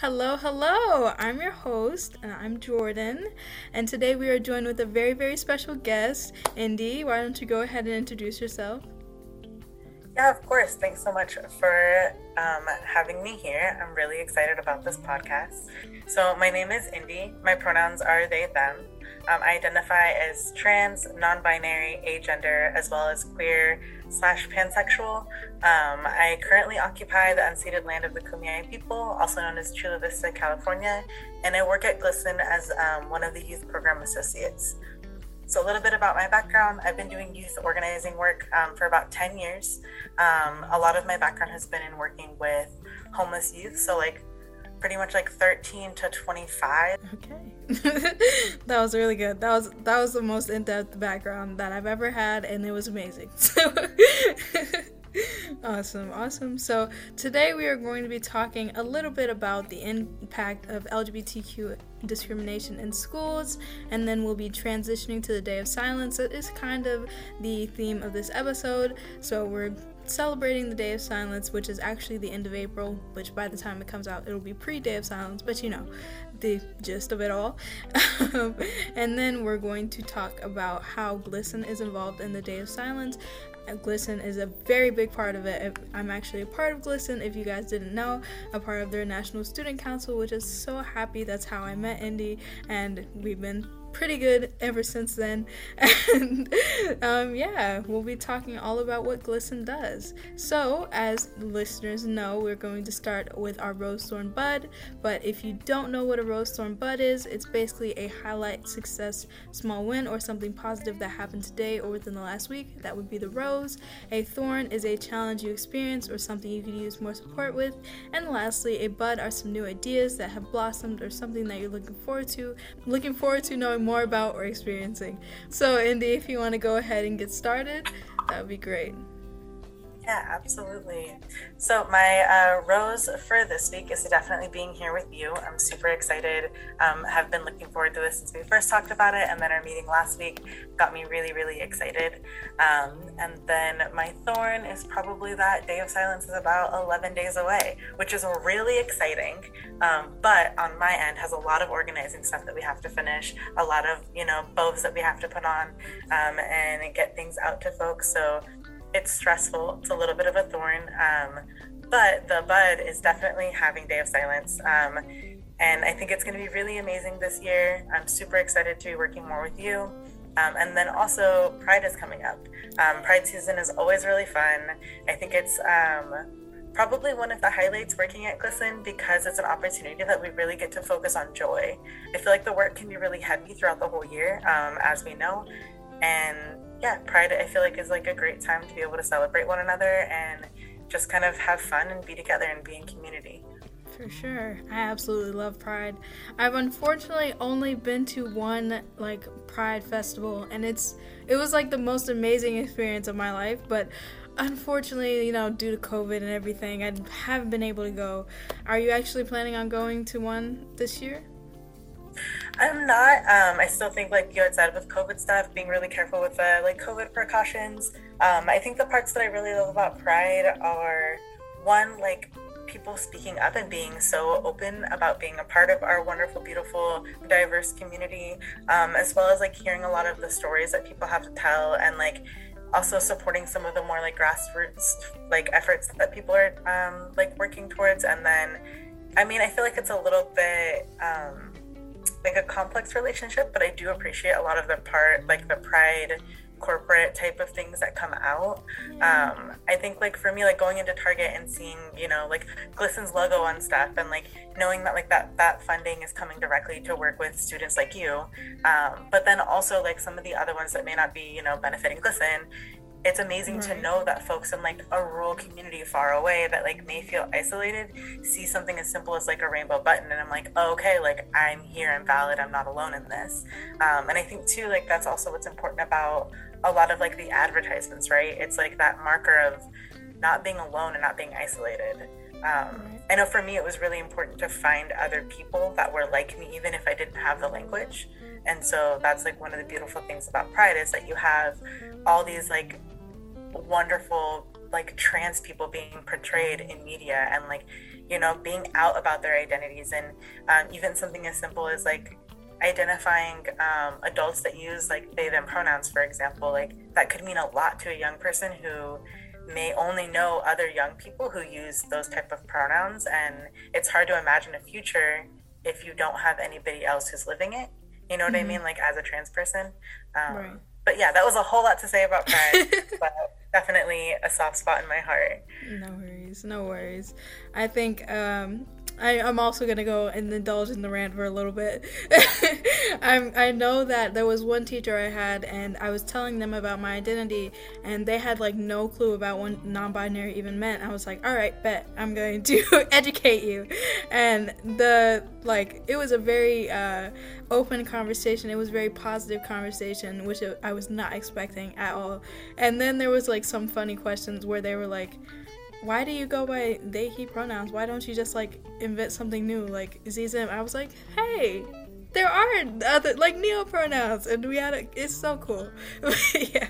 Hello, hello. I'm your host, and I'm Jordan. And today we are joined with a very, very special guest, Indy. Why don't you go ahead and introduce yourself? Yeah, of course. Thanks so much for um, having me here. I'm really excited about this podcast. So, my name is Indy. My pronouns are they, them. Um, I identify as trans, non binary, agender, as well as queer slash pansexual. Um, I currently occupy the unceded land of the Kumeyaay people, also known as Chula Vista, California, and I work at GLSEN as um, one of the youth program associates. So, a little bit about my background I've been doing youth organizing work um, for about 10 years. Um, a lot of my background has been in working with homeless youth, so like pretty much like 13 to 25. Okay. that was really good. That was that was the most in-depth background that I've ever had and it was amazing. So awesome, awesome. So, today we are going to be talking a little bit about the impact of LGBTQ discrimination in schools, and then we'll be transitioning to the Day of Silence. That is kind of the theme of this episode. So, we're celebrating the Day of Silence, which is actually the end of April, which by the time it comes out, it'll be pre Day of Silence, but you know, the gist of it all. and then we're going to talk about how GLSEN is involved in the Day of Silence. Uh, GLSEN is a very big part of it. I'm actually a part of GLSEN, if you guys didn't know, a part of their National Student Council, which is so happy. That's how I met Indy, and we've been pretty good ever since then. And um, yeah, we'll be talking all about what GLSEN does. So, as listeners know, we're going to start with our Rose Thorn Bud. But if you don't know what a Rose Thorn Bud is, it's basically a highlight, success, small win, or something positive that happened today or within the last week. That would be the rose. A thorn is a challenge you experience or something you could use more support with. And lastly, a bud are some new ideas that have blossomed or something that you're looking forward to. Looking forward to knowing more about or experiencing. So, Indy, if you want to go ahead and get started, that would be great. Yeah, absolutely. So, my uh, rose for this week is definitely being here with you. I'm super excited. Um, have been looking forward to this since we first talked about it, and then our meeting last week got me really, really excited. Um, and then my thorn is probably that Day of Silence is about 11 days away, which is really exciting. Um, but on my end, has a lot of organizing stuff that we have to finish, a lot of you know bows that we have to put on, um, and get things out to folks. So it's stressful. It's a little bit of a thorn. Um, but the bud is definitely having Day of Silence. Um, and I think it's going to be really amazing this year. I'm super excited to be working more with you. Um, and then also, Pride is coming up. Um, Pride season is always really fun. I think it's um, probably one of the highlights working at GLSEN because it's an opportunity that we really get to focus on joy. I feel like the work can be really heavy throughout the whole year, um, as we know. And yeah, Pride I feel like is like a great time to be able to celebrate one another and just kind of have fun and be together and be in community. For sure. I absolutely love Pride. I've unfortunately only been to one like Pride festival and it's it was like the most amazing experience of my life, but unfortunately, you know, due to COVID and everything, I haven't been able to go. Are you actually planning on going to one this year? I'm not. Um, I still think like you had said with COVID stuff, being really careful with the like COVID precautions. Um, I think the parts that I really love about Pride are one like people speaking up and being so open about being a part of our wonderful, beautiful, diverse community, um, as well as like hearing a lot of the stories that people have to tell and like also supporting some of the more like grassroots like efforts that people are um, like working towards. And then, I mean, I feel like it's a little bit. Um, like a complex relationship, but I do appreciate a lot of the part, like the pride corporate type of things that come out. Um, I think like for me, like going into Target and seeing, you know, like GLSEN's logo on stuff and like knowing that like that that funding is coming directly to work with students like you. Um, but then also like some of the other ones that may not be, you know, benefiting GLSEN it's amazing right. to know that folks in like a rural community far away that like may feel isolated see something as simple as like a rainbow button and i'm like oh, okay like i'm here i'm valid i'm not alone in this um, and i think too like that's also what's important about a lot of like the advertisements right it's like that marker of not being alone and not being isolated um, I know for me, it was really important to find other people that were like me, even if I didn't have the language. And so that's like one of the beautiful things about Pride is that you have all these like wonderful like trans people being portrayed in media and like you know, being out about their identities, and um, even something as simple as like identifying um, adults that use like they them pronouns for example like that could mean a lot to a young person who may only know other young people who use those type of pronouns. And it's hard to imagine a future if you don't have anybody else who's living it. You know what mm-hmm. i mean? Like as a trans person. Um, right. But yeah that was a whole lot to say about pride but definitely a soft spot in my heart. No worries no worries. I think um I, am also gonna go and indulge in the rant for a little bit. I'm, I know that there was one teacher I had, and I was telling them about my identity, and they had like no clue about what non-binary even meant. I was like, "All right, bet I'm going to educate you," and the like it was a very uh, open conversation. It was very positive conversation, which I was not expecting at all. And then there was like some funny questions where they were like why do you go by they he pronouns? Why don't you just like invent something new? Like zim i was like hey there are other like neo pronouns and we had a, it's so cool. Yeah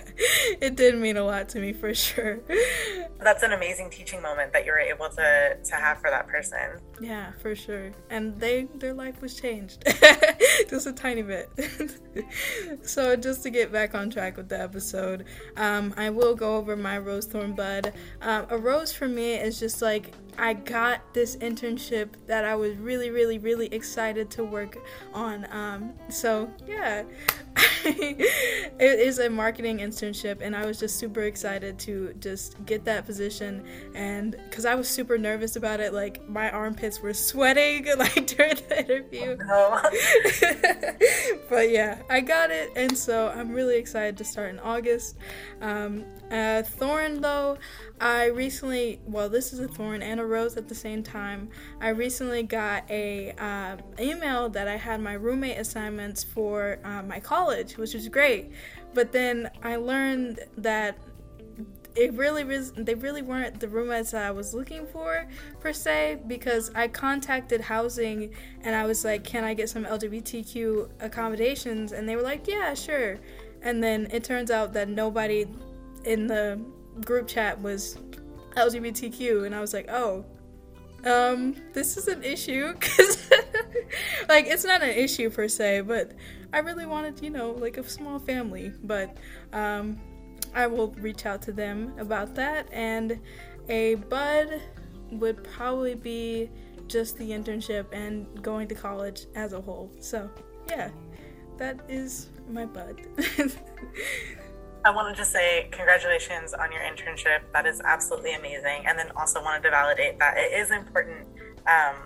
it did mean a lot to me for sure. That's an amazing teaching moment that you were able to to have for that person. Yeah for sure. And they their life was changed. Just a tiny bit. So just to get back on track with the episode um, i will go over my rose thorn bud. Um, a rose for me is just like I got this internship that I was really, really, really excited to work on. Um, so, yeah, it is a marketing internship, and I was just super excited to just get that position. And because I was super nervous about it, like my armpits were sweating like during the interview. Oh, but yeah, I got it, and so I'm really excited to start in August. Um, uh, Thorn, though, I recently, well, this is a thorn and a rose at the same time. I recently got a uh, email that I had my roommate assignments for uh, my college, which was great. But then I learned that it really was they really weren't the roommates that I was looking for per se because I contacted housing and I was like, "Can I get some LGBTQ accommodations?" and they were like, "Yeah, sure." And then it turns out that nobody in the group chat was LGBTQ, and I was like, oh, um, this is an issue because, like, it's not an issue per se, but I really wanted, you know, like a small family. But um, I will reach out to them about that, and a bud would probably be just the internship and going to college as a whole. So, yeah, that is my bud. I wanted to say congratulations on your internship. That is absolutely amazing. And then also wanted to validate that it is important, um,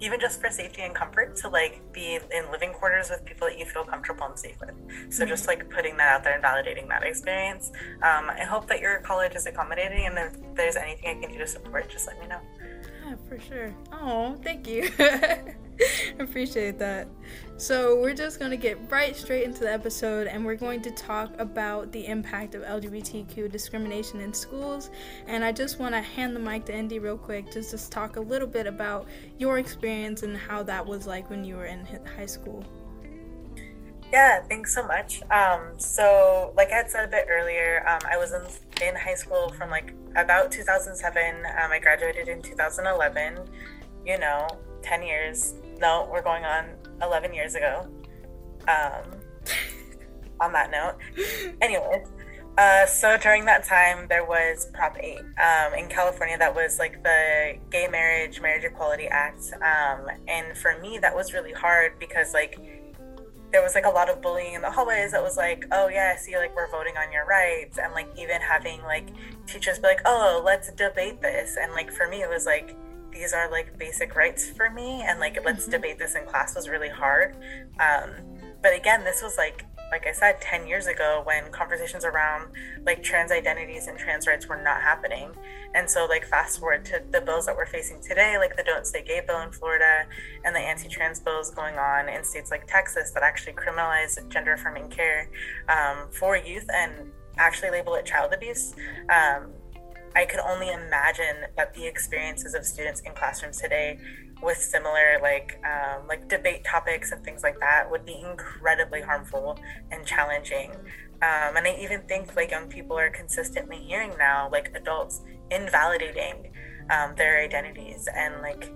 even just for safety and comfort, to like be in living quarters with people that you feel comfortable and safe with. So mm-hmm. just like putting that out there and validating that experience. Um, I hope that your college is accommodating, and if there's anything I can do to support, just let me know. Yeah, for sure. Oh, thank you. Appreciate that. So, we're just going to get right straight into the episode and we're going to talk about the impact of LGBTQ discrimination in schools. And I just want to hand the mic to Indy real quick just to talk a little bit about your experience and how that was like when you were in high school. Yeah, thanks so much. Um, so, like I had said a bit earlier, um, I was in, in high school from like about 2007. Um, I graduated in 2011. You know, 10 years. No, we're going on 11 years ago. Um, on that note, anyways, uh, so during that time, there was Prop 8 um, in California. That was like the Gay Marriage, Marriage Equality Act. Um, and for me, that was really hard because, like, there was like a lot of bullying in the hallways that was like, oh yeah, I see like we're voting on your rights, and like even having like teachers be like, oh, let's debate this, and like for me it was like these are like basic rights for me, and like let's mm-hmm. debate this in class was really hard. Um, but again, this was like like I said, 10 years ago when conversations around like trans identities and trans rights were not happening. And so, like, fast forward to the bills that we're facing today, like the Don't Say Gay bill in Florida and the anti trans bills going on in states like Texas that actually criminalize gender affirming care um, for youth and actually label it child abuse. Um, I could only imagine that the experiences of students in classrooms today with similar like um, like debate topics and things like that would be incredibly harmful and challenging. Um, and I even think like young people are consistently hearing now like adults invalidating um, their identities and like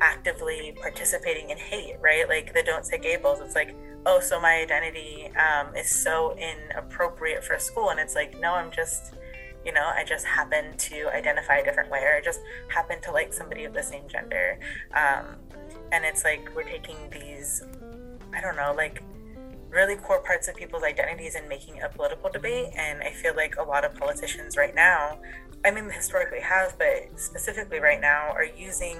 actively participating in hate, right? Like the Don't Say Gay bills. It's like, oh, so my identity um, is so inappropriate for school. And it's like, no, I'm just, you know, I just happen to identify a different way or I just happen to like somebody of the same gender. Um, and it's like we're taking these, I don't know, like really core parts of people's identities and making a political debate. And I feel like a lot of politicians right now, I mean, historically have, but specifically right now, are using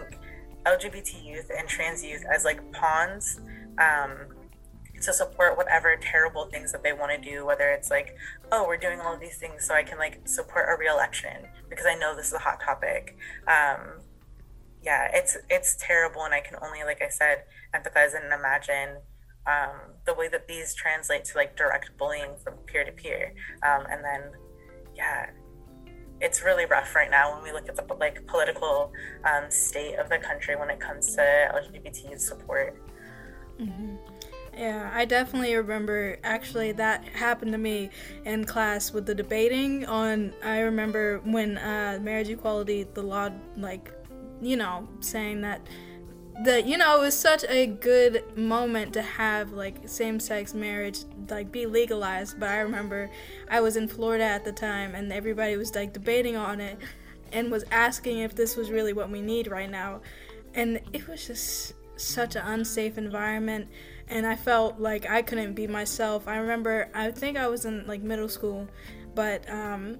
LGBT youth and trans youth as like pawns um, to support whatever terrible things that they want to do. Whether it's like, oh, we're doing all of these things so I can like support a re-election because I know this is a hot topic. Um, yeah, it's it's terrible, and I can only, like I said, empathize and imagine um, the way that these translate to like direct bullying from peer to peer, um, and then yeah, it's really rough right now when we look at the like political um, state of the country when it comes to LGBT support. Mm-hmm. Yeah, I definitely remember actually that happened to me in class with the debating on. I remember when uh, marriage equality, the law, like, you know, saying that that you know it was such a good moment to have like same-sex marriage like be legalized but i remember i was in florida at the time and everybody was like debating on it and was asking if this was really what we need right now and it was just such an unsafe environment and i felt like i couldn't be myself. I remember i think i was in like middle school but um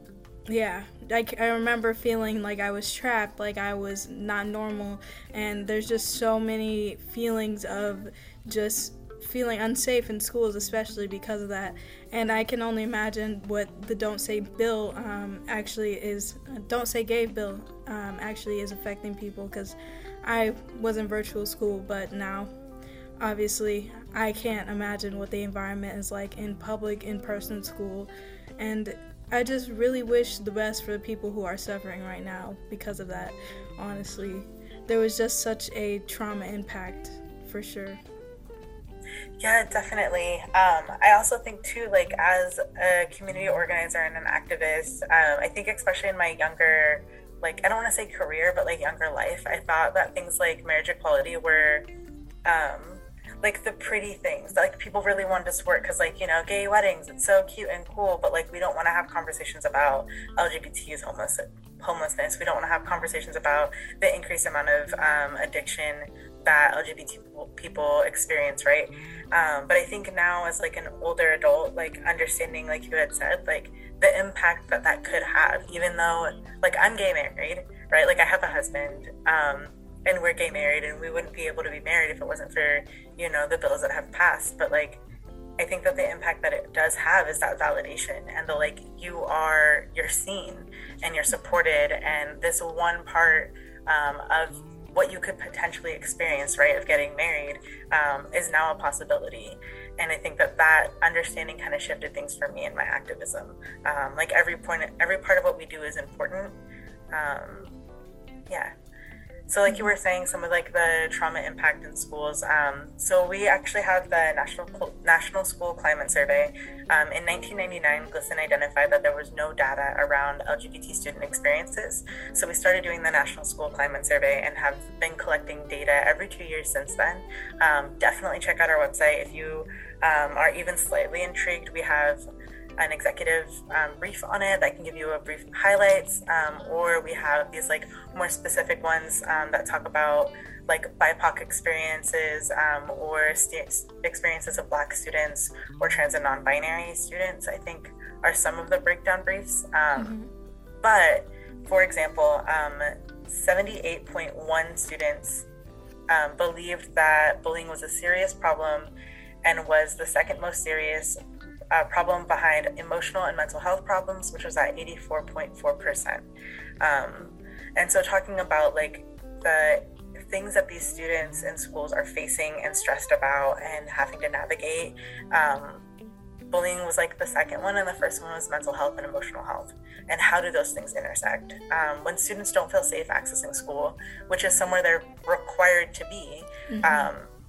yeah I, I remember feeling like i was trapped like i was not normal and there's just so many feelings of just feeling unsafe in schools especially because of that and i can only imagine what the don't say bill um, actually is don't say gay bill um, actually is affecting people because i was in virtual school but now obviously i can't imagine what the environment is like in public in-person school and I just really wish the best for the people who are suffering right now because of that. Honestly, there was just such a trauma impact for sure. Yeah, definitely. Um, I also think too, like as a community organizer and an activist, um, I think especially in my younger, like I don't want to say career, but like younger life, I thought that things like marriage equality were um, like the pretty things like people really wanted to support because like you know gay weddings it's so cute and cool but like we don't want to have conversations about lgbtq's homeless homelessness. We don't want to have conversations about the increased amount of um, addiction that lgbt people experience right? Um, but i think now as like an older adult like understanding like you had said like the impact that that could have even though like i'm gay married right? Like i have a husband um, and we're gay married and we wouldn't be able to be married if it wasn't for you know the bills that have passed. But like i think that the impact that it does have is that validation and the like you are you're seen and you're supported and this one part um, of what you could potentially experience right of getting married um, is now a possibility and i think that that understanding kind of shifted things for me in my activism um, like every point every part of what we do is important um, yeah so, like you were saying, some of like the trauma impact in schools. Um, so we actually have the National National School Climate Survey. Um, in 1999, GLSEN identified that there was no data around LGBT student experiences. So we started doing the National School Climate Survey and have been collecting data every two years since then. Um, definitely check out our website if you um, are even slightly intrigued. We have an executive um, brief on it that can give you a brief highlights, um, or we have these like more specific ones um, that talk about like BIPOC experiences um, or st- experiences of Black students or trans and non-binary students. I think are some of the breakdown briefs. Um, mm-hmm. But for example, 78.1 um, students believed that bullying was a serious problem and was the second most serious uh, problem behind emotional and mental health problems, which was at 84.4%. Um, and so, talking about like the things that these students in schools are facing and stressed about and having to navigate, um, bullying was like the second one, and the first one was mental health and emotional health. And how do those things intersect? Um, when students don't feel safe accessing school, which is somewhere they're required to be, mm-hmm.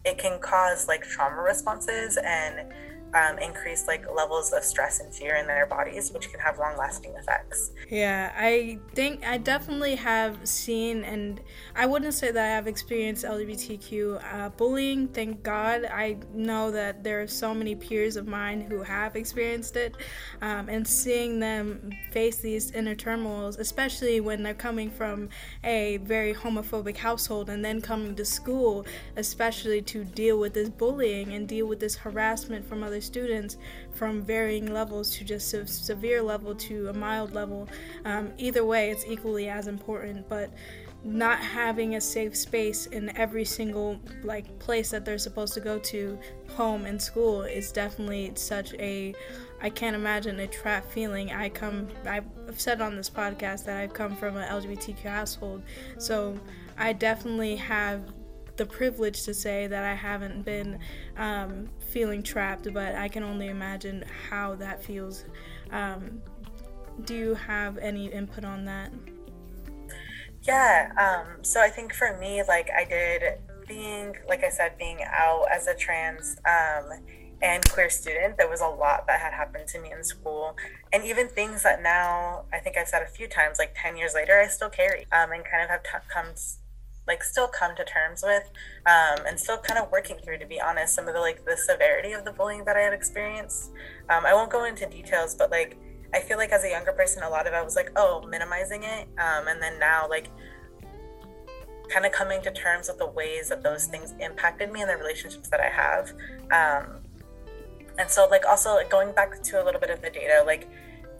It can cause like trauma responses and um, increased like levels of stress and fear in their bodies, which can have long lasting effects. Yeah, I think I definitely have seen, and I wouldn't say that I have experienced LGBTQ uh, bullying. Thank God. I know that there are so many peers of mine who have experienced it, um, and seeing them face these inner turmoils, especially when they're coming from a very homophobic household and then coming to school, especially to deal with this bullying and deal with this harassment from other students from varying levels to just a severe level to a mild level. Um, either way, it's equally as important, but not having a safe space in every single like place that they're supposed to go to home and school is definitely such a I can't imagine a trapped feeling. I come I've said on this podcast that I've come from an LGBTQ household. So I definitely have the privilege to say that I haven't been um, feeling trapped, but I can only imagine how that feels. Um, do you have any input on that? Yeah, um, so I think for me, like I did being, like I said, being out as a trans um, and queer student, there was a lot that had happened to me in school. And even things that now, I think I've said a few times, like 10 years later, I still carry um, and kind of have t- come like still come to terms with um, and still kind of working through to be honest some of the like the severity of the bullying that i had experienced. Um, i won't go into details but like i feel like as a younger person a lot of it was like oh minimizing it. Um, and then now like kind of coming to terms with the ways that those things impacted me and the relationships that i have. Um, and so like also like going back to a little bit of the data like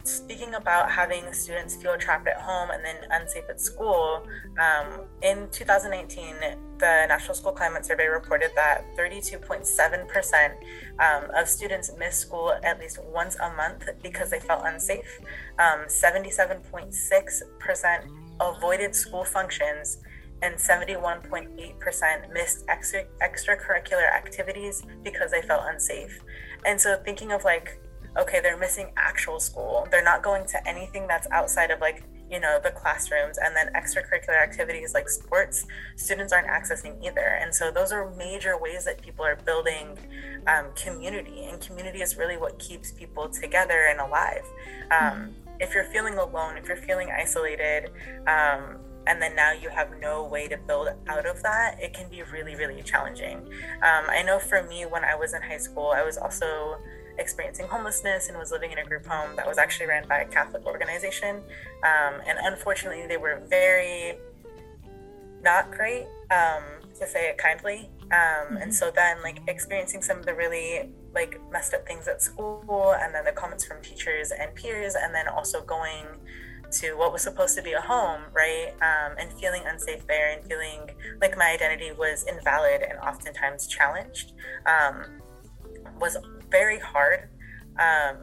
speaking about having students feel trapped at home and then unsafe at school, um, in 2019, the National School Climate Survey reported that 32.7% um, of students missed school at least once a month because they felt unsafe. Um, 77.6% avoided school functions and 71.8% missed extra, extracurricular activities because they felt unsafe. And so thinking of like okay, they're missing actual school. They're not going to anything that's outside of like, you know, the classrooms and then extracurricular activities like sports, students aren't accessing either. And so those are major ways that people are building um, community. And community is really what keeps people together and alive. Um, if you're feeling alone, if you're feeling isolated, um, and then now you have no way to build out of that, it can be really, really challenging. Um, I know for me, when I was in high school, I was also experiencing homelessness and was living in a group home that was actually ran by a Catholic organization. Um, and unfortunately, they were very not great, um, to say it kindly. Um, mm-hmm. And so then, like, experiencing some of the really like messed up things at school, and then the comments from teachers and peers, and then also going to what was supposed to be a home, right? Um, and feeling unsafe there and feeling like my identity was invalid and oftentimes challenged um, was very hard. Um,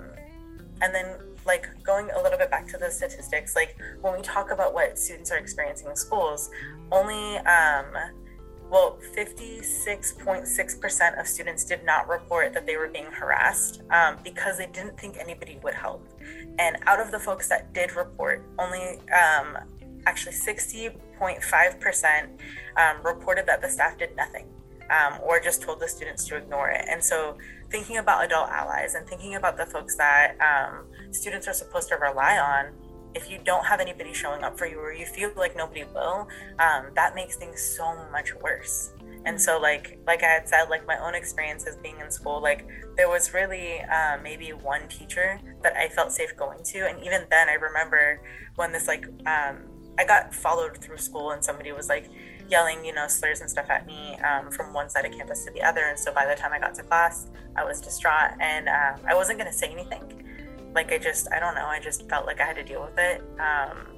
and then, like, going a little bit back to the statistics, like, when we talk about what students are experiencing in schools, only, um, well, 56.6% of students did not report that they were being harassed um, because they didn't think anybody would help. And out of the folks that did report, only um, actually 60.5% um, reported that the staff did nothing um, or just told the students to ignore it. And so, thinking about adult allies and thinking about the folks that um, students are supposed to rely on, if you don't have anybody showing up for you or you feel like nobody will, um, that makes things so much worse. And so, like like I had said, like my own experiences being in school, like there was really uh, maybe one teacher that I felt safe going to, and even then, I remember when this like um, I got followed through school, and somebody was like, yelling, you know, slurs and stuff at me um, from one side of campus to the other. And so by the time I got to class, I was distraught and uh, I wasn't going to say anything. Like, I just, I don't know, I just felt like I had to deal with it. Um,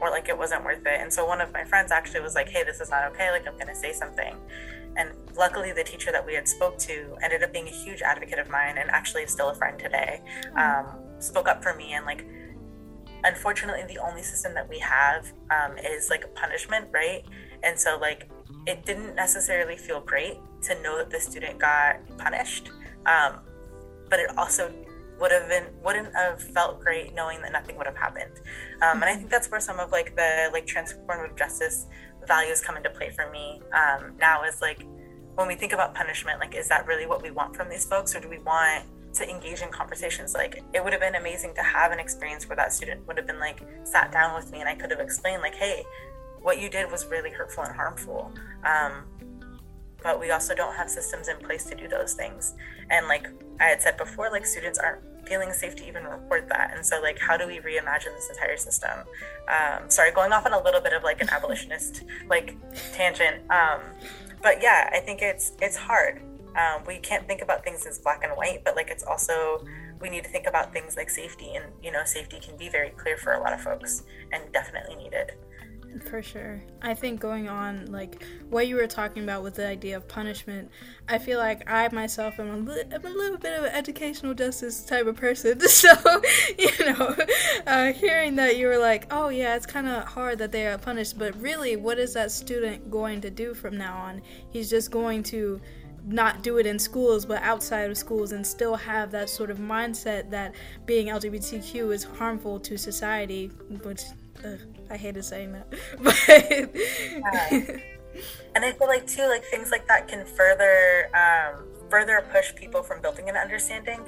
or like it wasn't worth it. And so one of my friends actually was like, hey, this is not okay. Like, I'm going to say something. And luckily, the teacher that we had spoke to ended up being a huge advocate of mine and actually is still a friend today. Um, spoke up for me and like unfortunately the only system that we have um, is like punishment right and so, like, it didn't necessarily feel great to know that the student got punished, um, but it also would have been wouldn't have felt great knowing that nothing would have happened. Um, and I think that's where some of like the like transformative justice values come into play for me um, now is like when we think about punishment, like, is that really what we want from these folks, or do we want to engage in conversations? Like, it would have been amazing to have an experience where that student would have been like sat down with me and I could have explained, like, hey, what you did was really hurtful and harmful. Um, but we also don't have systems in place to do those things. And like I had said before, like students aren't feeling safe to even report that. And so, like, how do we reimagine this entire system? Um, sorry, going off on a little bit of like an abolitionist like tangent. Um, but yeah, I think it's it's hard. Um, we can't think about things as black and white, but like it's also we need to think about things like safety, and you know, safety can be very clear for a lot of folks and definitely needed. For sure. I think going on, like what you were talking about with the idea of punishment, I feel like I myself am a, li- am a little bit of an educational justice type of person. So, you know, uh, hearing that you were like, oh, yeah, it's kind of hard that they are punished, but really, what is that student going to do from now on? He's just going to not do it in schools but outside of schools and still have that sort of mindset that being LGBTQ is harmful to society, which Ugh, I hated saying that, but yeah. and I feel like too, like things like that can further um, further push people from building an understanding.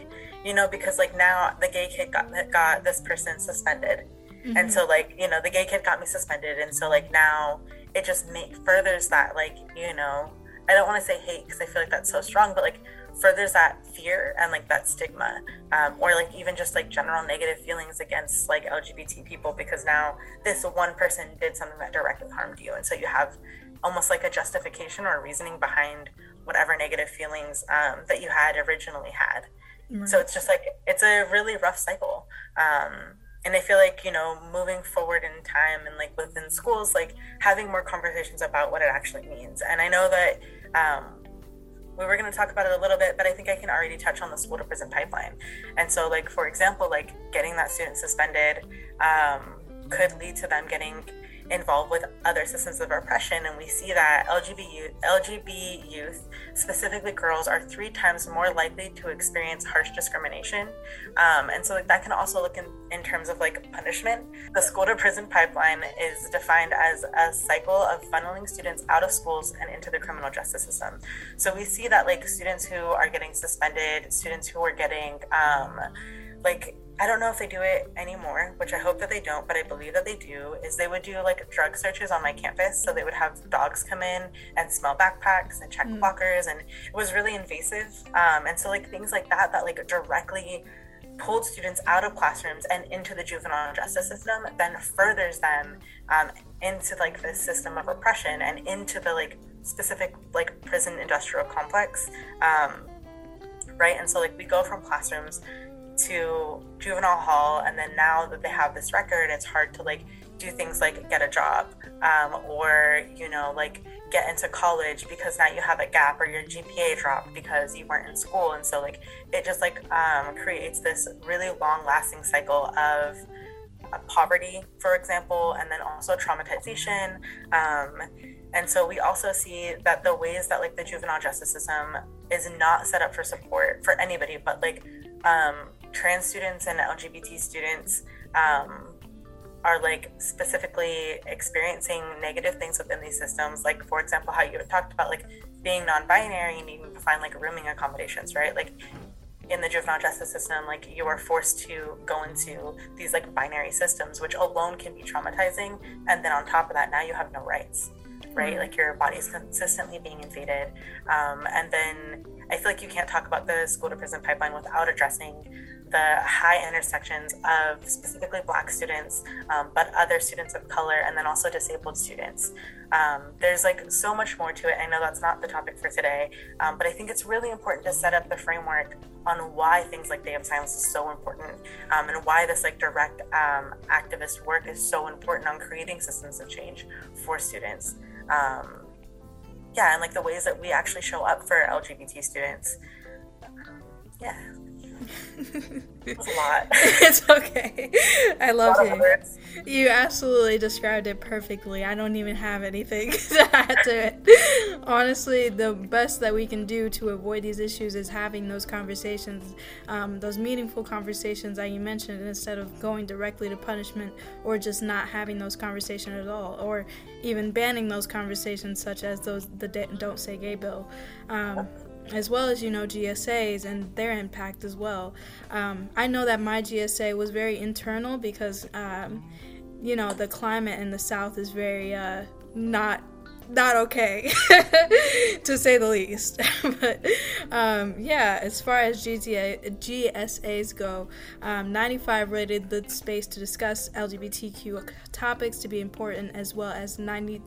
You know, because like now the gay kid got got this person suspended, mm-hmm. and so like you know the gay kid got me suspended, and so like now it just make furthers that like you know I don't want to say hate because I feel like that's so strong, but like furthers that fear and like that stigma um, or like even just like general negative feelings against like lgbt people because now this one person did something that directly harmed you. And so you have almost like a justification or reasoning behind whatever negative feelings um, that you had originally had. Right. so it's just like it's a really rough cycle um, and i feel like you know moving forward in time and like within schools like having more conversations about what it actually means. And i know that um, we were going to talk about it a little bit, but I think I can already touch on the school to prison pipeline. And so, like, for example, like getting that student suspended um, could lead to them getting involved with other systems of oppression. And we see that LGBT youth, LGBT youth, specifically girls, are three times more likely to experience harsh discrimination. Um, and so like, that can also look in, in terms of like punishment. The school to prison pipeline is defined as a cycle of funneling students out of schools and into the criminal justice system. So we see that like students who are getting suspended, students who are getting um, like I don't know if they do it anymore, which I hope that they don't, but I believe that they do, is they would do like drug searches on my campus. So they would have dogs come in and smell backpacks and check mm. lockers, and it was really invasive. Um, and so, like, things like that, that like directly pulled students out of classrooms and into the juvenile justice system, then furthers them um, into like this system of oppression and into the like specific like prison industrial complex. Um, right. And so, like, we go from classrooms to juvenile hall and then now that they have this record it's hard to like do things like get a job um, or you know like get into college because now you have a gap or your gpa dropped because you weren't in school. And so like it just like um, creates this really long lasting cycle of uh, poverty for example and then also traumatization. Um, and so we also see that the ways that like the juvenile justice system is not set up for support for anybody but like um, trans students and LGBT students um, are like specifically experiencing negative things within these systems. Like, for example, how you talked about like being non binary and needing to find like rooming accommodations, right? Like, in the juvenile justice system, like you are forced to go into these like binary systems, which alone can be traumatizing. And then on top of that, now you have no rights, right? Mm-hmm. Like your body is consistently being invaded. Um, and then I feel like you can't talk about the school to prison pipeline without addressing the high intersections of specifically Black students, um, but other students of color, and then also disabled students. Um, there's like so much more to it. I know that's not the topic for today, um, but I think it's really important to set up the framework on why things like Day of Silence is so important um, and why this like direct um, activist work is so important on creating systems of change for students. Um, yeah, and like the ways that we actually show up for LGBT students. Yeah. It's a lot. it's okay. I love you. You absolutely described it perfectly. I don't even have anything to add to it. Honestly, the best that we can do to avoid these issues is having those conversations, um, those meaningful conversations that you mentioned, instead of going directly to punishment or just not having those conversations at all, or even banning those conversations, such as those the "Don't Say Gay" bill. Um, as well as you know GSAs and their impact as well. Um, I know that my GSA was very internal because um, you know the climate in the South is very uh, not not okay to say the least but um, yeah as far as GTA, gsas go um, 95 rated the space to discuss lgbtq topics to be important as well as 90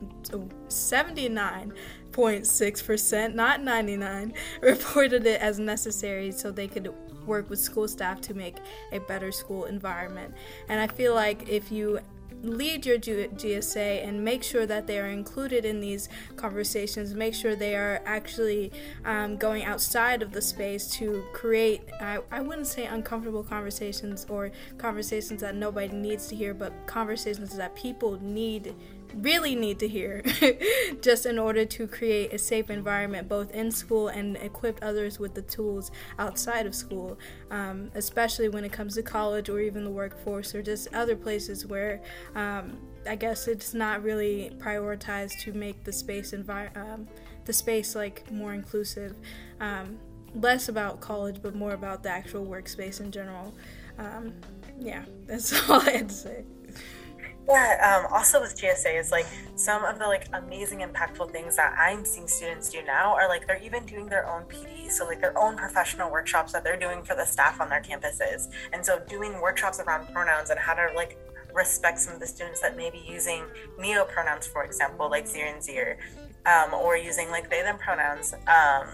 79.6% not 99 reported it as necessary so they could work with school staff to make a better school environment and i feel like if you lead your GSA and make sure that they are included in these conversations. Make sure they are actually um, going outside of the space to create, I, I wouldn't say uncomfortable conversations or conversations that nobody needs to hear, but conversations that people need really need to hear just in order to create a safe environment both in school and equip others with the tools outside of school um, especially when it comes to college or even the workforce or just other places where um, i guess it's not really prioritized to make the space um, the space like more inclusive um, less about college but more about the actual workspace in general. Um, yeah that's all i had to say yeah, um, also with GSA is like some of the like amazing impactful things that I'm seeing students do now are like they're even doing their own PD, so like their own professional workshops that they're doing for the staff on their campuses. And so doing workshops around pronouns and how to like respect some of the students that may be using neo pronouns, for example, like zir and zir, um, or using like they them pronouns. Um,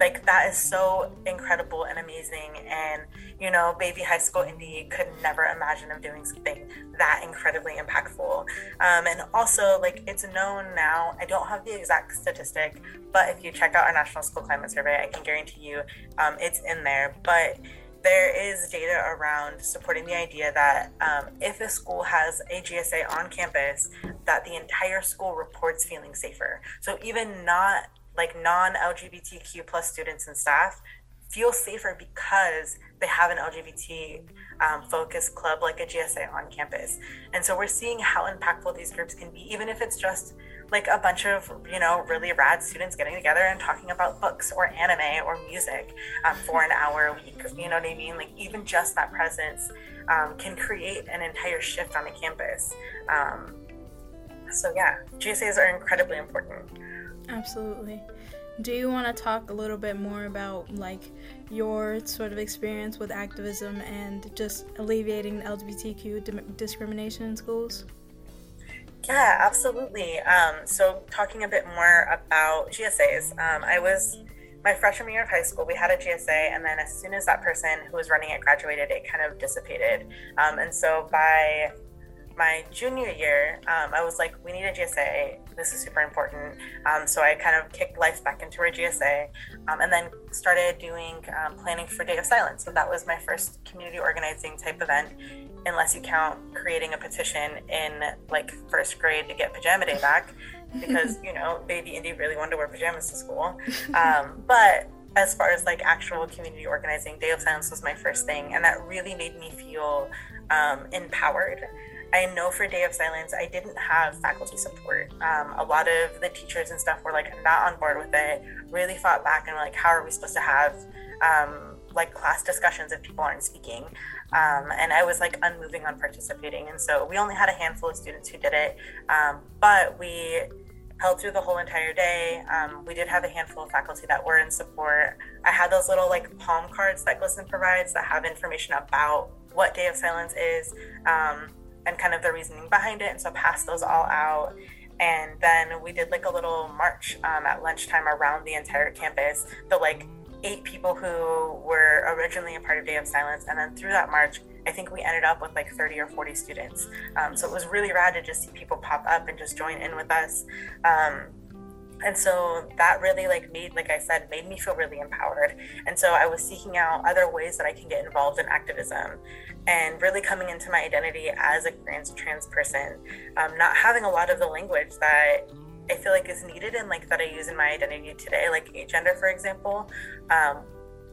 like that is so incredible and amazing. And you know baby high school Indy could never imagine of doing something that incredibly impactful. Um, and also like it's known now i don't have the exact statistic but if you check out our national school climate survey i can guarantee you um, it's in there. But there is data around supporting the idea that um, if a school has a GSA on campus, that the entire school reports feeling safer. So even not like non-LGBTQ plus students and staff feel safer because they have an LGBT um, focused club like a GSA on campus. And so we're seeing how impactful these groups can be, even if it's just like a bunch of, you know, really rad students getting together and talking about books or anime or music um, for an hour a week. You know what I mean? Like even just that presence um, can create an entire shift on a campus. Um, so yeah, GSAs are incredibly important. Absolutely. Do you want to talk a little bit more about like your sort of experience with activism and just alleviating LGBTQ di- discrimination in schools? Yeah, absolutely. Um, so, talking a bit more about GSAs, um, I was my freshman year of high school. We had a GSA, and then as soon as that person who was running it graduated, it kind of dissipated. Um, and so, by my junior year, um, I was like, we need a GSA. This is super important. Um, so I kind of kicked life back into our GSA um, and then started doing um, planning for Day of Silence. So that was my first community organizing type event, unless you count creating a petition in like first grade to get Pajama Day back because, you know, baby Indy really wanted to wear pajamas to school. Um, but as far as like actual community organizing, Day of Silence was my first thing. And that really made me feel um, empowered I know for Day of Silence, I didn't have faculty support. Um, a lot of the teachers and stuff were like not on board with it, really fought back and were like, how are we supposed to have um, like class discussions if people aren't speaking? Um, and I was like unmoving on participating. And so we only had a handful of students who did it, um, but we held through the whole entire day. Um, we did have a handful of faculty that were in support. I had those little like palm cards that GLSEN provides that have information about what Day of Silence is. And kind of the reasoning behind it. And so passed those all out. And then we did like a little march um, at lunchtime around the entire campus. The like eight people who were originally a part of Day of Silence. And then through that march, I think we ended up with like 30 or 40 students. Um, so it was really rad to just see people pop up and just join in with us. Um, and so that really like made like i said made me feel really empowered. And so i was seeking out other ways that i can get involved in activism and really coming into my identity as a trans person um, not having a lot of the language that i feel like is needed and like that i use in my identity today like gender for example. Um,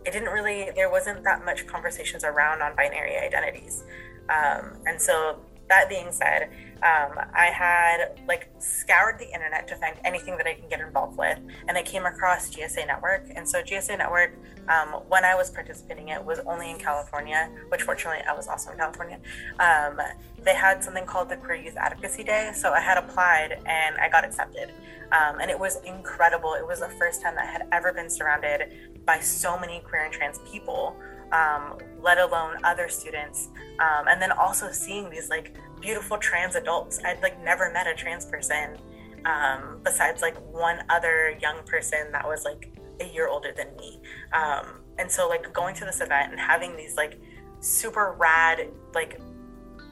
it didn't really there wasn't that much conversations around non-binary identities. Um, and so that being said, um, I had like scoured the internet to find anything that I can get involved with, and I came across GSA Network. And so GSA Network, um, when I was participating, it was only in California, which fortunately I was also in California. Um, they had something called the Queer Youth Advocacy Day, so I had applied and I got accepted, um, and it was incredible. It was the first time that I had ever been surrounded by so many queer and trans people um, let alone other students. Um, and then also seeing these like beautiful trans adults. I'd like never met a trans person um, besides like one other young person that was like a year older than me. Um, and so like going to this event and having these like super rad like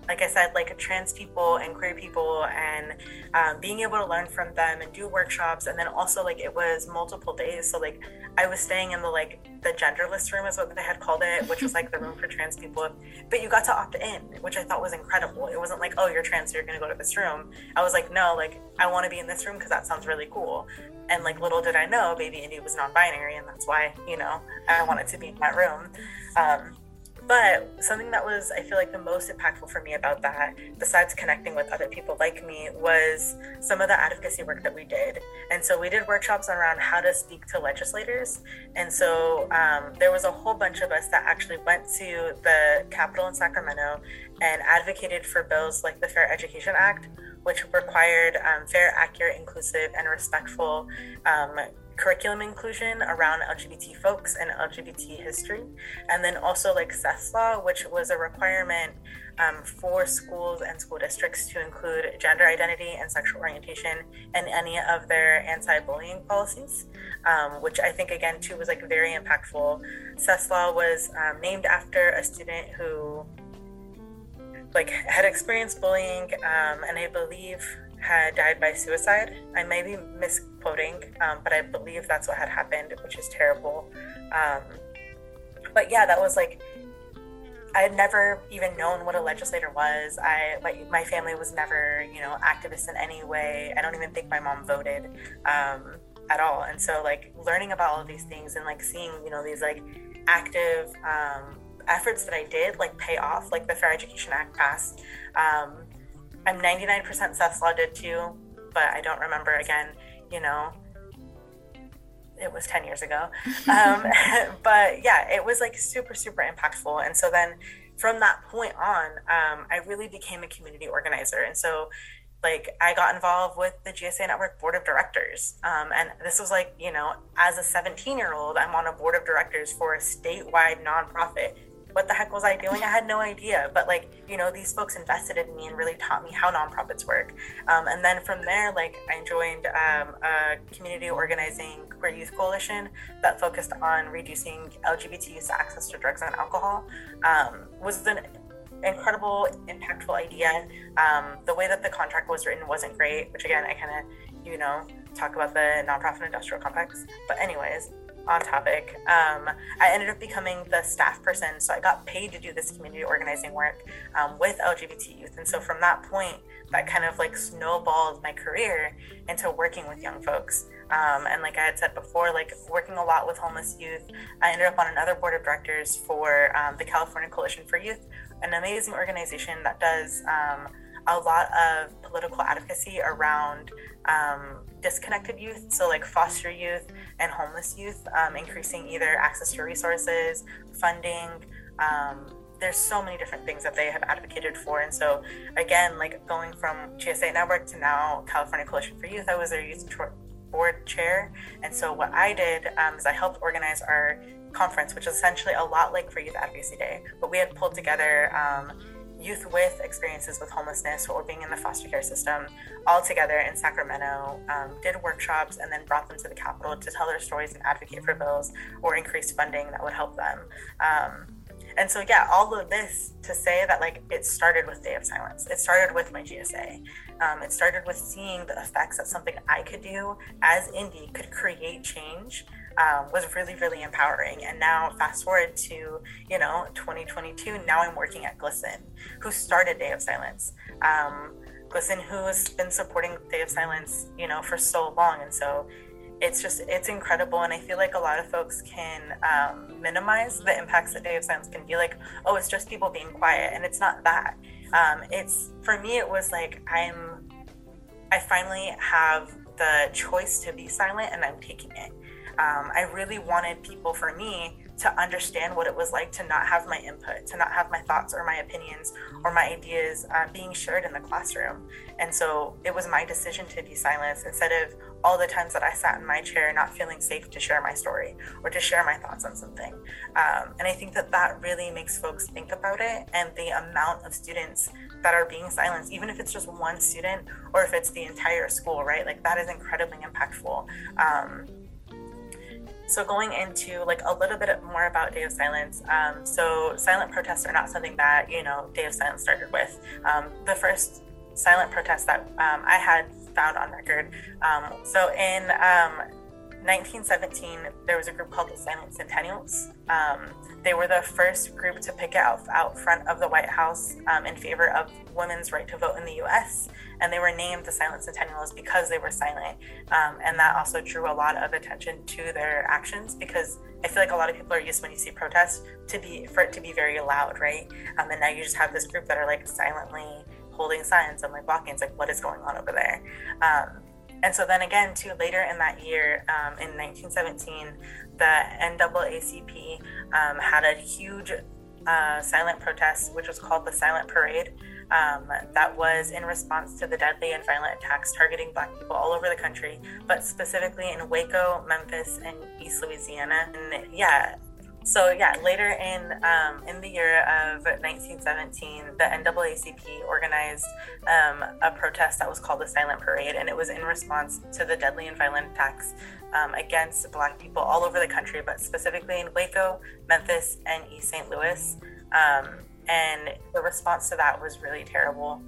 like I said, like trans people and queer people, and um, being able to learn from them and do workshops, and then also like it was multiple days. So like I was staying in the like the genderless room is what they had called it, which was like the room for trans people. But you got to opt in, which I thought was incredible. It wasn't like, oh, you're trans, so you're gonna go to this room. I was like, no, like I want to be in this room because that sounds really cool. And like little did I know, baby Indy was non-binary, and that's why you know I wanted to be in that room. Um, but something that was, I feel like, the most impactful for me about that, besides connecting with other people like me, was some of the advocacy work that we did. And so we did workshops around how to speak to legislators. And so um, there was a whole bunch of us that actually went to the Capitol in Sacramento and advocated for bills like the Fair Education Act, which required um, fair, accurate, inclusive, and respectful um, curriculum inclusion around LGBT folks and LGBT history. And then also like Seth's law, which was a requirement um, for schools and school districts to include gender identity and sexual orientation in any of their anti-bullying policies, um, which I think again too was like very impactful. Seth's law was um, named after a student who like had experienced bullying um, and I believe had died by suicide. I may be misquoting, um, but I believe that's what had happened, which is terrible. Um, but yeah, that was like I had never even known what a legislator was. I my, my family was never you know activist in any way. I don't even think my mom voted um, at all. And so like learning about all of these things and like seeing you know these like active um, efforts that I did like pay off. Like the Fair Education Act passed. Um, I'm 99% Seth's Law did too, but I don't remember again, you know, it was 10 years ago. Um, but yeah, it was like super, super impactful. And so then from that point on, um, I really became a community organizer. And so like I got involved with the GSA Network board of directors. Um, and this was like, you know, as a 17 year old, I'm on a board of directors for a statewide nonprofit what the heck was I doing? I had no idea. But like, you know, these folks invested in me and really taught me how nonprofits work. Um, and then from there, like, I joined um, a community organizing queer youth coalition that focused on reducing LGBT youth access to drugs and alcohol. Um, was an incredible, impactful idea. Um, the way that the contract was written wasn't great, which again, I kind of, you know, talk about the nonprofit industrial complex. But anyways, on topic, um, I ended up becoming the staff person. So I got paid to do this community organizing work um, with LGBT youth. And so from that point, that kind of like snowballed my career into working with young folks. Um, and like I had said before, like working a lot with homeless youth, I ended up on another board of directors for um, the California Coalition for Youth, an amazing organization that does um, a lot of political advocacy around um, disconnected youth, so like foster youth and homeless youth, um, increasing either access to resources, funding. Um, there's so many different things that they have advocated for. And so, again, like going from GSA Network to now California Coalition for Youth, I was their youth board chair. And so, what I did um, is I helped organize our conference, which is essentially a lot like for Youth Advocacy Day, but we had pulled together um, youth with experiences with homelessness or being in the foster care system all together in Sacramento, um, did workshops, and then brought them to the Capitol to tell their stories and advocate for bills or increased funding that would help them. Um, And so, yeah, all of this to say that like it started with Day of Silence. It started with my GSA. Um, it started with seeing the effects that something I could do as Indy could create change. Um, was really really empowering. And now fast forward to you know 2022 now i'm working at GLSEN who started day of silence. Um, GLSEN who has been supporting day of silence you know for so long. And so it's just it's incredible. And i feel like a lot of folks can um, minimize the impacts that day of silence can be like oh it's just people being quiet. And it's not that. Um, it's for me it was like i'm i finally have the choice to be silent and i'm taking it um, i really wanted people for me to understand what it was like to not have my input, to not have my thoughts or my opinions or my ideas uh, being shared in the classroom. And so it was my decision to be silenced instead of all the times that I sat in my chair not feeling safe to share my story or to share my thoughts on something. Um, and I think that that really makes folks think about it and the amount of students that are being silenced, even if it's just one student or if it's the entire school, right? Like that is incredibly impactful. Um, so going into like a little bit more about Day of Silence. Um, so silent protests are not something that you know Day of Silence started with. Um, the first silent protest that um, I had found on record. Um, so in 1917, um, there was a group called the Silent Sentinels. Um, they were the first group to picket out out front of the White House in favor of women's right to vote in the U.S and they were named the Silent Sentinels because they were silent. Um, and that also drew a lot of attention to their actions because I feel like a lot of people are used when you see protests to be for it to be very loud, right? Um, and now you just have this group that are like silently holding signs and like walking. It's like what is going on over there? Um, and so then again, too, later in that year, um, in 1917, the NAACP um, had a huge uh, silent protest, which was called the Silent Parade um, that was in response to the deadly and violent attacks targeting Black people all over the country, but specifically in Waco, Memphis, and East Louisiana. And yeah, so yeah, later in um, in the year of 1917, the NAACP organized um, a protest that was called the Silent Parade, and it was in response to the deadly and violent attacks um, against Black people all over the country, but specifically in Waco, Memphis, and East St. Louis. Um, and the response to that was really terrible.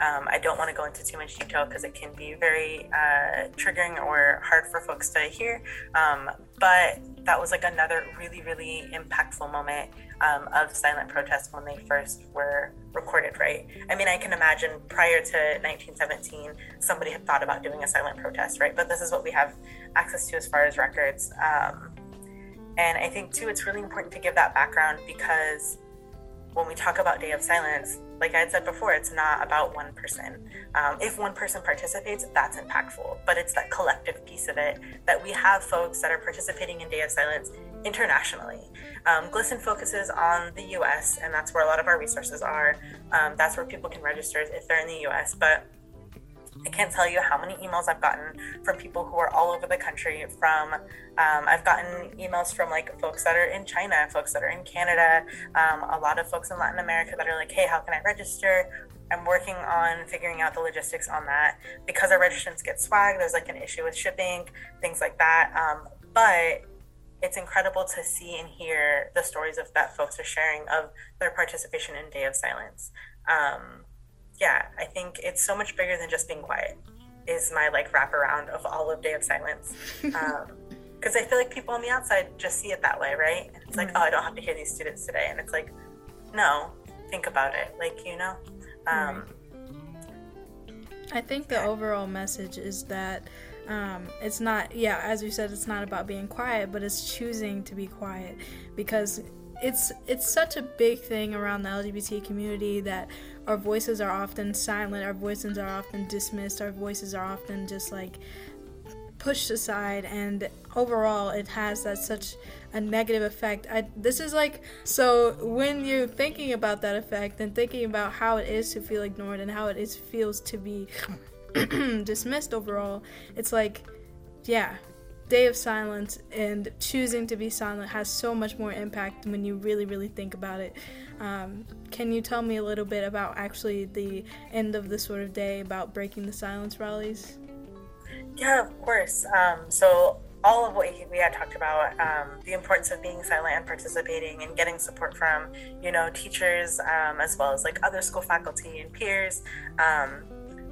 Um, I don't want to go into too much detail because it can be very uh, triggering or hard for folks to hear. Um, but that was like another really, really impactful moment um, of silent protest when they first were recorded, right? I mean, I can imagine prior to 1917, somebody had thought about doing a silent protest, right? But this is what we have access to as far as records. Um, and I think, too, it's really important to give that background because when we talk about Day of Silence, like I had said before, it's not about one person. Um, if one person participates, that's impactful, but it's that collective piece of it that we have folks that are participating in Day of Silence internationally. Um, GLSEN focuses on the US, and that's where a lot of our resources are. Um, that's where people can register if they're in the US, but I can't tell you how many emails I've gotten from people who are all over the country. From um, I've gotten emails from like folks that are in China, folks that are in Canada, um, a lot of folks in Latin America that are like, "Hey, how can I register?" I'm working on figuring out the logistics on that because our registrants get swag. There's like an issue with shipping, things like that. Um, but it's incredible to see and hear the stories of that folks are sharing of their participation in Day of Silence. Um, yeah, I think it's so much bigger than just being quiet. Is my like wraparound of all of Day of Silence. Because um, I feel like people on the outside just see it that way, right? And it's like, mm-hmm. oh, I don't have to hear these students today, and it's like, no, think about it, like you know. Um, I think the overall message is that um, it's not, yeah, as you said, it's not about being quiet, but it's choosing to be quiet because it's it's such a big thing around the LGBT community that our voices are often silent, our voices are often dismissed, our voices are often just like pushed aside and overall it has that such a negative effect. I, this is like so when you're thinking about that effect and thinking about how it is to feel ignored and how it is feels to be dismissed overall, it's like yeah, day of silence and choosing to be silent has so much more impact when you really, really think about it. Um, can you tell me a little bit about actually the end of the sort of day about breaking the silence rallies? Yeah, of course. Um, so all of what we had talked about um, the importance of being silent and participating and getting support from you know teachers um, as well as like other school faculty and peers um,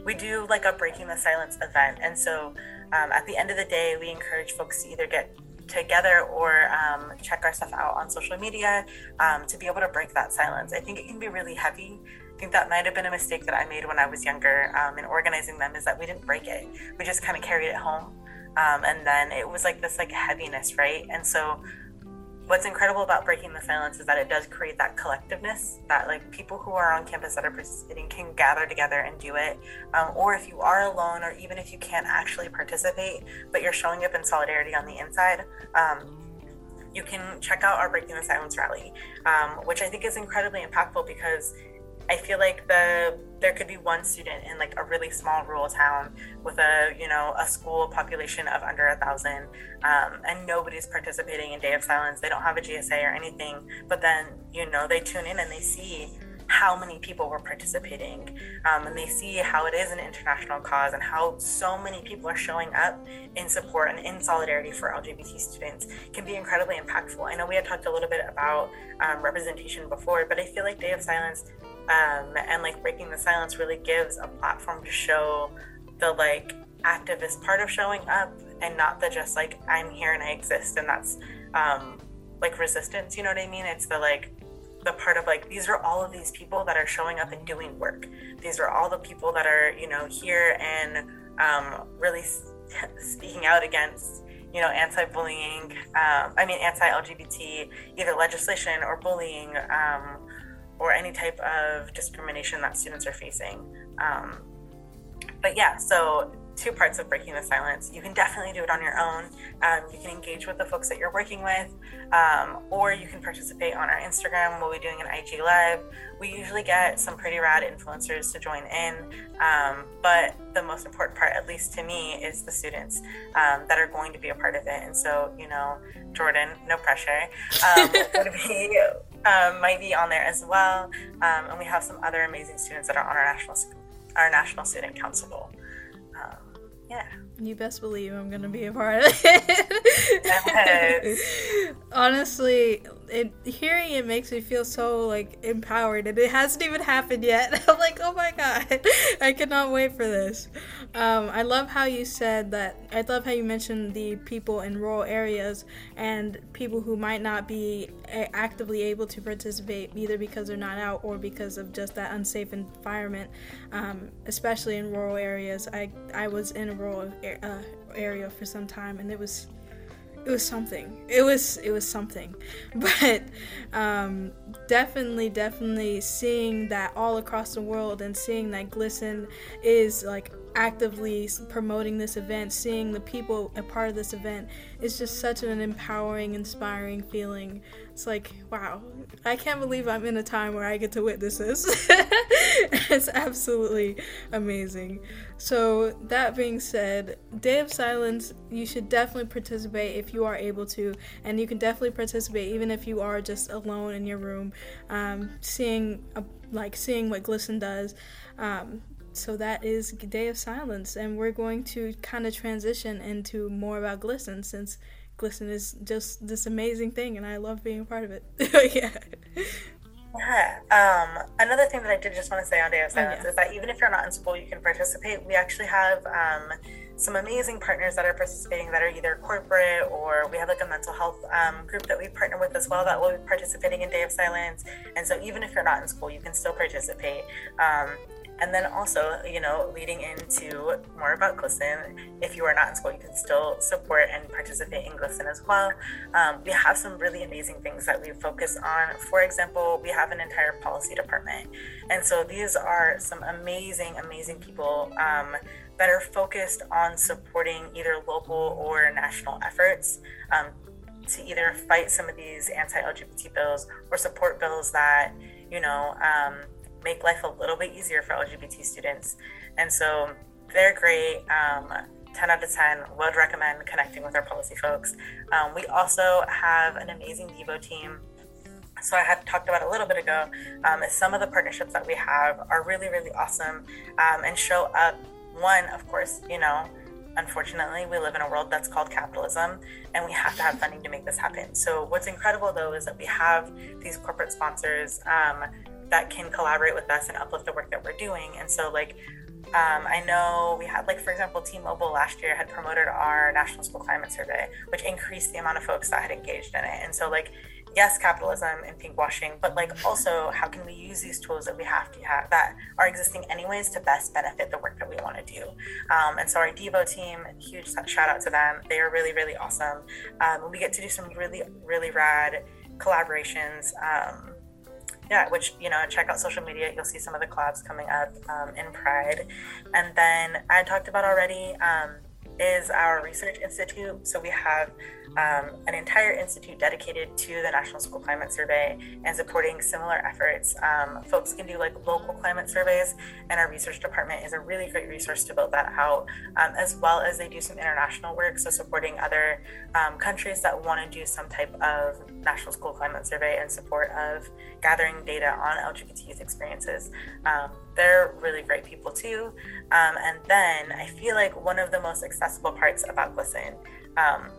we do like a breaking the silence event and so um, at the end of the day we encourage folks to either get together or um, check our stuff out on social media um, to be able to break that silence. I think it can be really heavy. I think that might have been a mistake that I made when I was younger in organizing them is that we didn't break it. We just kind of carried it home. Um, and then it was like this like heaviness right? And so what's incredible about breaking the silence is that it does create that collectiveness that like people who are on campus that are participating can gather together and do it. Um, or if you are alone or even if you can't actually participate but you're showing up in solidarity on the inside um, you can check out our breaking the silence rally um, which i think is incredibly impactful because I feel like the there could be one student in like a really small rural town with a you know a school population of under a thousand, um, and nobody's participating in Day of Silence. They don't have a GSA or anything, but then you know they tune in and they see how many people were participating um, and they see how it is an international cause and how so many people are showing up in support and in solidarity for lgbt students can be incredibly impactful i know we had talked a little bit about um, representation before but i feel like day of silence um, and like breaking the silence really gives a platform to show the like activist part of showing up and not the just like i'm here and i exist and that's um, like resistance you know what i mean? It's the like the part of like these are all of these people that are showing up and doing work. These are all the people that are you know here and um, really speaking out against you know anti-bullying um, i mean anti-lgbt either legislation or bullying um, or any type of discrimination that students are facing. Um, but yeah, so two parts of breaking the silence. You can definitely do it on your own. Um, you can engage with the folks that you're working with, um, or you can participate on our Instagram. We'll be doing an IG Live. We usually get some pretty rad influencers to join in, um, but the most important part, at least to me, is the students um, that are going to be a part of it. And so, you know, Jordan, no pressure, um, um, might be on there as well. Um, and we have some other amazing students that are on our national our national student council. Um, yeah. You best believe I'm gonna be a part of it. yes. Honestly, it, hearing it makes me feel so like empowered, and it hasn't even happened yet. I'm like, oh my god, I cannot wait for this. Um, I love how you said that. I love how you mentioned the people in rural areas and people who might not be actively able to participate either because they're not out or because of just that unsafe environment, um, especially in rural areas. I I was in a rural uh, area for some time, and it was it was something. It was it was something, but um, definitely, definitely seeing that all across the world and seeing that GLSEN is like actively promoting this event, seeing the people a part of this event is just such an empowering, inspiring feeling. It's like, wow, I can't believe I'm in a time where I get to witness this. it's absolutely amazing. So, that being said, Day of Silence, you should definitely participate if you are able to, and you can definitely participate even if you are just alone in your room, um, seeing a, like seeing what GLSEN does. Um, so that is Day of Silence, and we're going to kind of transition into more about GLSEN since GLSEN is just this amazing thing, and I love being a part of it. yeah. Yeah. Um, another thing that I did just want to say on Day of Silence oh, yeah. is that even if you're not in school, you can participate. We actually have um, some amazing partners that are participating that are either corporate or we have like a mental health um, group that we partner with as well that will be participating in Day of Silence. And so even if you're not in school, you can still participate. And then also, you know, leading into more about GLSEN, if you are not in school, you can still support and participate in GLSEN as well. Um, we have some really amazing things that we focus on. For example, we have an entire policy department. And so these are some amazing, amazing people um, that are focused on supporting either local or national efforts um, to either fight some of these anti LGBT bills or support bills that, you know, um, make life a little bit easier for LGBT students. And so they're great. Um, 10 out of 10 would recommend connecting with our policy folks. Um, we also have an amazing Devo team. So I had talked about a little bit ago. Um, some of the partnerships that we have are really, really awesome um, and show up. One, of course, you know, unfortunately, we live in a world that's called capitalism, and we have to have funding to make this happen. So, what's incredible though is that we have these corporate sponsors um, that can collaborate with us and uplift the work that we're doing. And so, like, um, I know we had, like, for example, T Mobile last year had promoted our National School Climate Survey, which increased the amount of folks that had engaged in it. And so, like, yes, capitalism and pinkwashing, but like also how can we use these tools that we have to have that are existing anyways to best benefit the work that we want to do. Um, and so our Devo team, huge shout out to them. They are really, really awesome. Um, we get to do some really, really rad collaborations. Um, yeah, which you know, check out social media. You'll see some of the collabs coming up um, in Pride, and then I talked about already um, is our research institute. So we have um, an entire institute dedicated to the National School Climate Survey and supporting similar efforts. Um, folks can do like local climate surveys, and our research department is a really great resource to build that out, um, as well as they do some international work, so supporting other um, countries that want to do some type of National School Climate Survey in support of gathering data on LGBT youth experiences. Um, they're really great people too. Um, and then I feel like one of the most accessible parts about GLSEN um,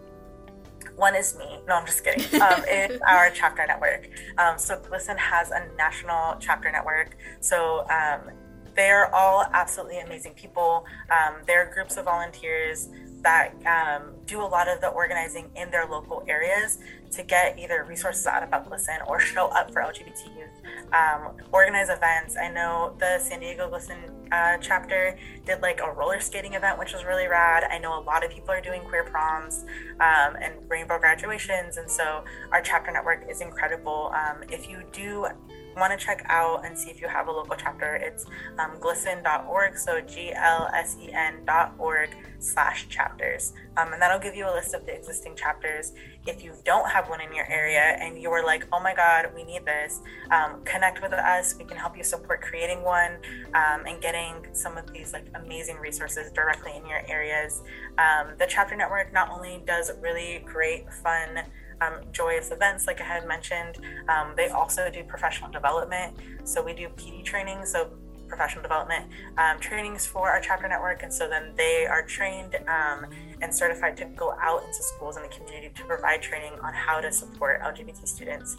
one is me. No, I'm just kidding. Um, it's our chapter network. Um, so GLSEN has a national chapter network. So um, they're all absolutely amazing people. Um, they're groups of volunteers that um, do a lot of the organizing in their local areas to get either resources out about GLSEN or show up for LGBT youth, um, organize events. I know the San Diego GLSEN uh, chapter did like a roller skating event, which was really rad. I know a lot of people are doing queer proms um, and rainbow graduations, and so our chapter network is incredible. Um, if you do want to check out and see if you have a local chapter, it's um, glsen.org. So G L S E N.org slash chapters. Um, and that'll give you a list of the existing chapters. If you don't have one in your area and you're like, oh my God, we need this, um, connect with us. We can help you support creating one um, and getting some of these like amazing resources directly in your areas. Um, the chapter network not only does really great, fun, um, joyous events, like I had mentioned. Um, they also do professional development. So we do PD training, so professional development um, trainings for our chapter network. And so then they are trained um, and certified to go out into schools in the community to provide training on how to support LGBT students,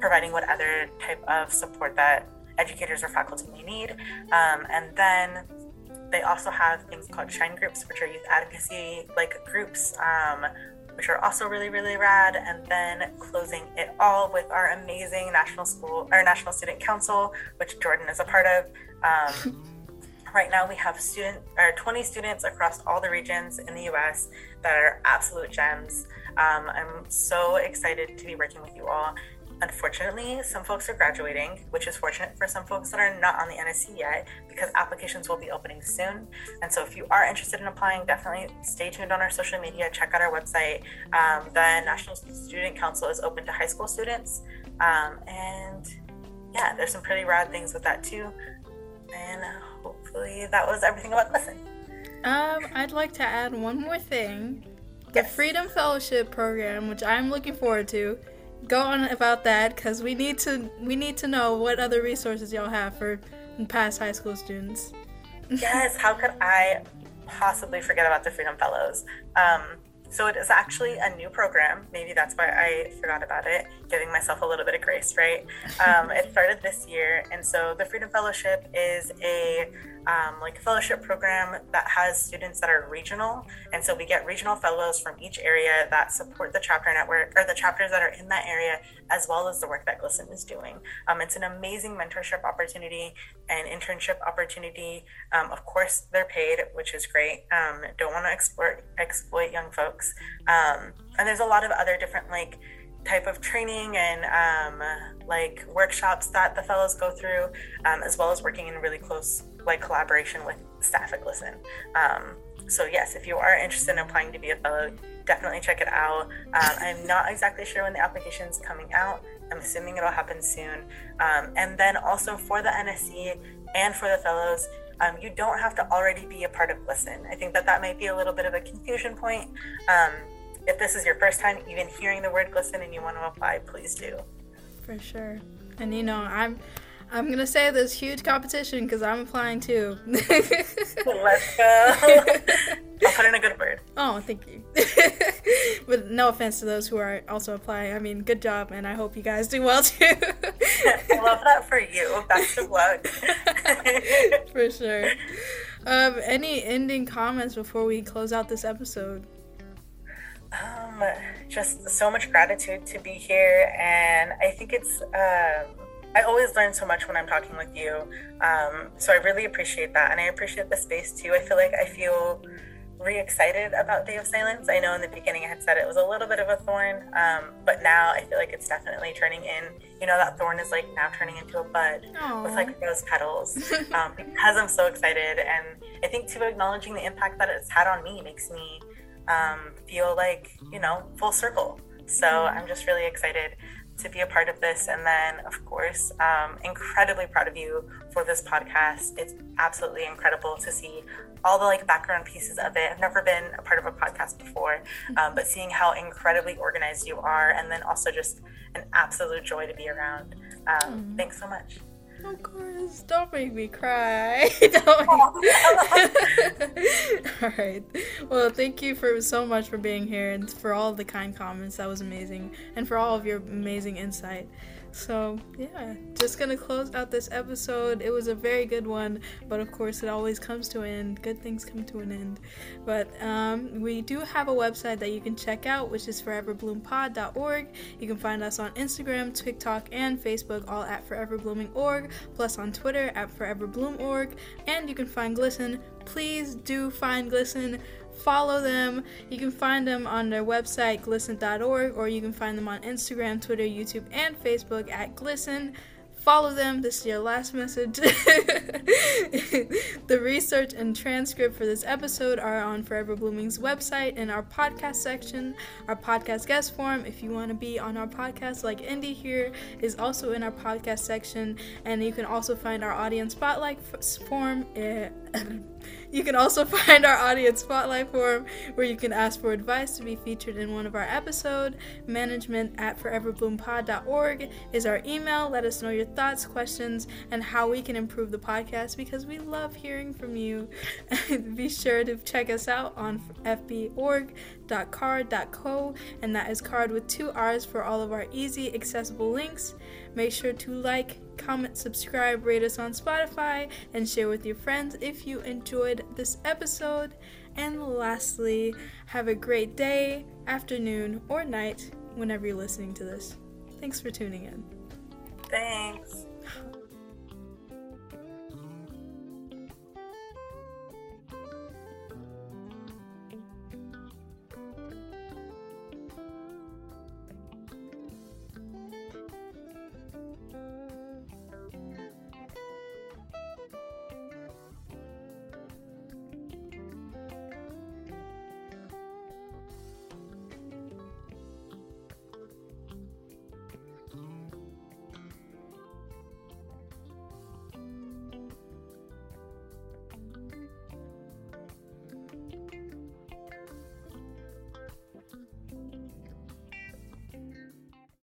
providing what other type of support that educators or faculty may need. Um, and then they also have things called shine groups, which are youth advocacy like groups um, which are also really, really rad. And then closing it all with our amazing National School, our National Student Council, which Jordan is a part of. Um, right now, we have student or 20 students across all the regions in the U.S. that are absolute gems. Um, I'm so excited to be working with you all. Unfortunately, some folks are graduating, which is fortunate for some folks that are not on the NSC yet because applications will be opening soon. And so, if you are interested in applying, definitely stay tuned on our social media, check out our website. Um, the National Student Council is open to high school students. Um, and yeah, there's some pretty rad things with that too. And hopefully, that was everything about GLSEN. Um, I'd like to add one more thing. The yes. Freedom Fellowship program, which I'm looking forward to, go on about that because we need to we need to know what other resources y'all have for past high school students. yes, how could I possibly forget about the Freedom Fellows? Um, so it is actually a new program. Maybe that's why I forgot about it, giving myself a little bit of grace, right? Um, it started this year. And so the Freedom Fellowship is a um, like fellowship program that has students that are regional. And so we get regional fellows from each area that support the chapter network or the chapters that are in that area, as well as the work that GLSEN is doing. Um, it's an amazing mentorship opportunity and internship opportunity. Um, of course, they're paid, which is great. Um, don't want to exploit, exploit young folks. Um, and there's a lot of other different like type of training and um, like workshops that the fellows go through, um, as well as working in really close like collaboration with staff at GLSEN. Um, so yes, if you are interested in applying to be a fellow, definitely check it out. Um, I'm not exactly sure when the application is coming out. I'm assuming it'll happen soon. Um, and then also for the NSC and for the fellows, um, you don't have to already be a part of GLSEN. I think that that might be a little bit of a confusion point. Um, if this is your first time even hearing the word GLSEN and you want to apply, please do. For sure. And you know, I'm I'm gonna say there's huge competition because I'm applying too. Let's go. I'll put in a good word. Oh, thank you. but no offense to those who are also applying. I mean, good job, and I hope you guys do well too. I love that for you. Best of luck. for sure. Um, any ending comments before we close out this episode? Um, just so much gratitude to be here, and I think it's. Um, I always learn so much when I'm talking with you, um, so I really appreciate that, and I appreciate the space too. I feel like I feel re excited about Day of Silence. I know in the beginning I had said it was a little bit of a thorn, um, but now I feel like it's definitely turning in. You know, that thorn is like now turning into a bud Aww. with like rose petals um, because I'm so excited. And I think too, acknowledging the impact that it's had on me makes me um, feel like, you know, full circle. So I'm just really excited to be a part of this. And then, of course, um, incredibly proud of you for this podcast. It's absolutely incredible to see all the like background pieces of it. I've never been a part of a podcast before, um, but seeing how incredibly organized you are, and then also just an absolute joy to be around. Um, mm. Thanks so much. Of course, don't make me cry. all right. Well, thank you for so much for being here and for all the kind comments. That was amazing, and for all of your amazing insight. So, yeah, just gonna close out this episode. It was a very good one, but of course, it always comes to an end. Good things come to an end. But um, we do have a website that you can check out, which is foreverbloompod.org. You can find us on Instagram, TikTok, and Facebook, all at foreverblooming.org, plus on Twitter at foreverbloom.org. And you can find GLSEN. Please do find GLSEN follow them. You can find them on their website, glsen.org, or you can find them on Instagram, Twitter, YouTube, and Facebook at GLSEN. Follow them. This is your last message. the research and transcript for this episode are on Forever Blooming's website in our podcast section. Our podcast guest form, if you want to be on our podcast like Indy here, is also in our podcast section. And you can also find our audience spotlight form. Eh, You can also find our audience spotlight form where you can ask for advice to be featured in one of our episodes. Management at foreverbloompod.org is our email. Let us know your thoughts, questions, and how we can improve the podcast because we love hearing from you. be sure to check us out on fborg.carrd.co, and that is card with two R's for all of our easy, accessible links. Make sure to like, comment, subscribe, rate us on Spotify, and share with your friends if you enjoyed this episode. And lastly, have a great day, afternoon, or night whenever you're listening to this. Thanks for tuning in. Thanks.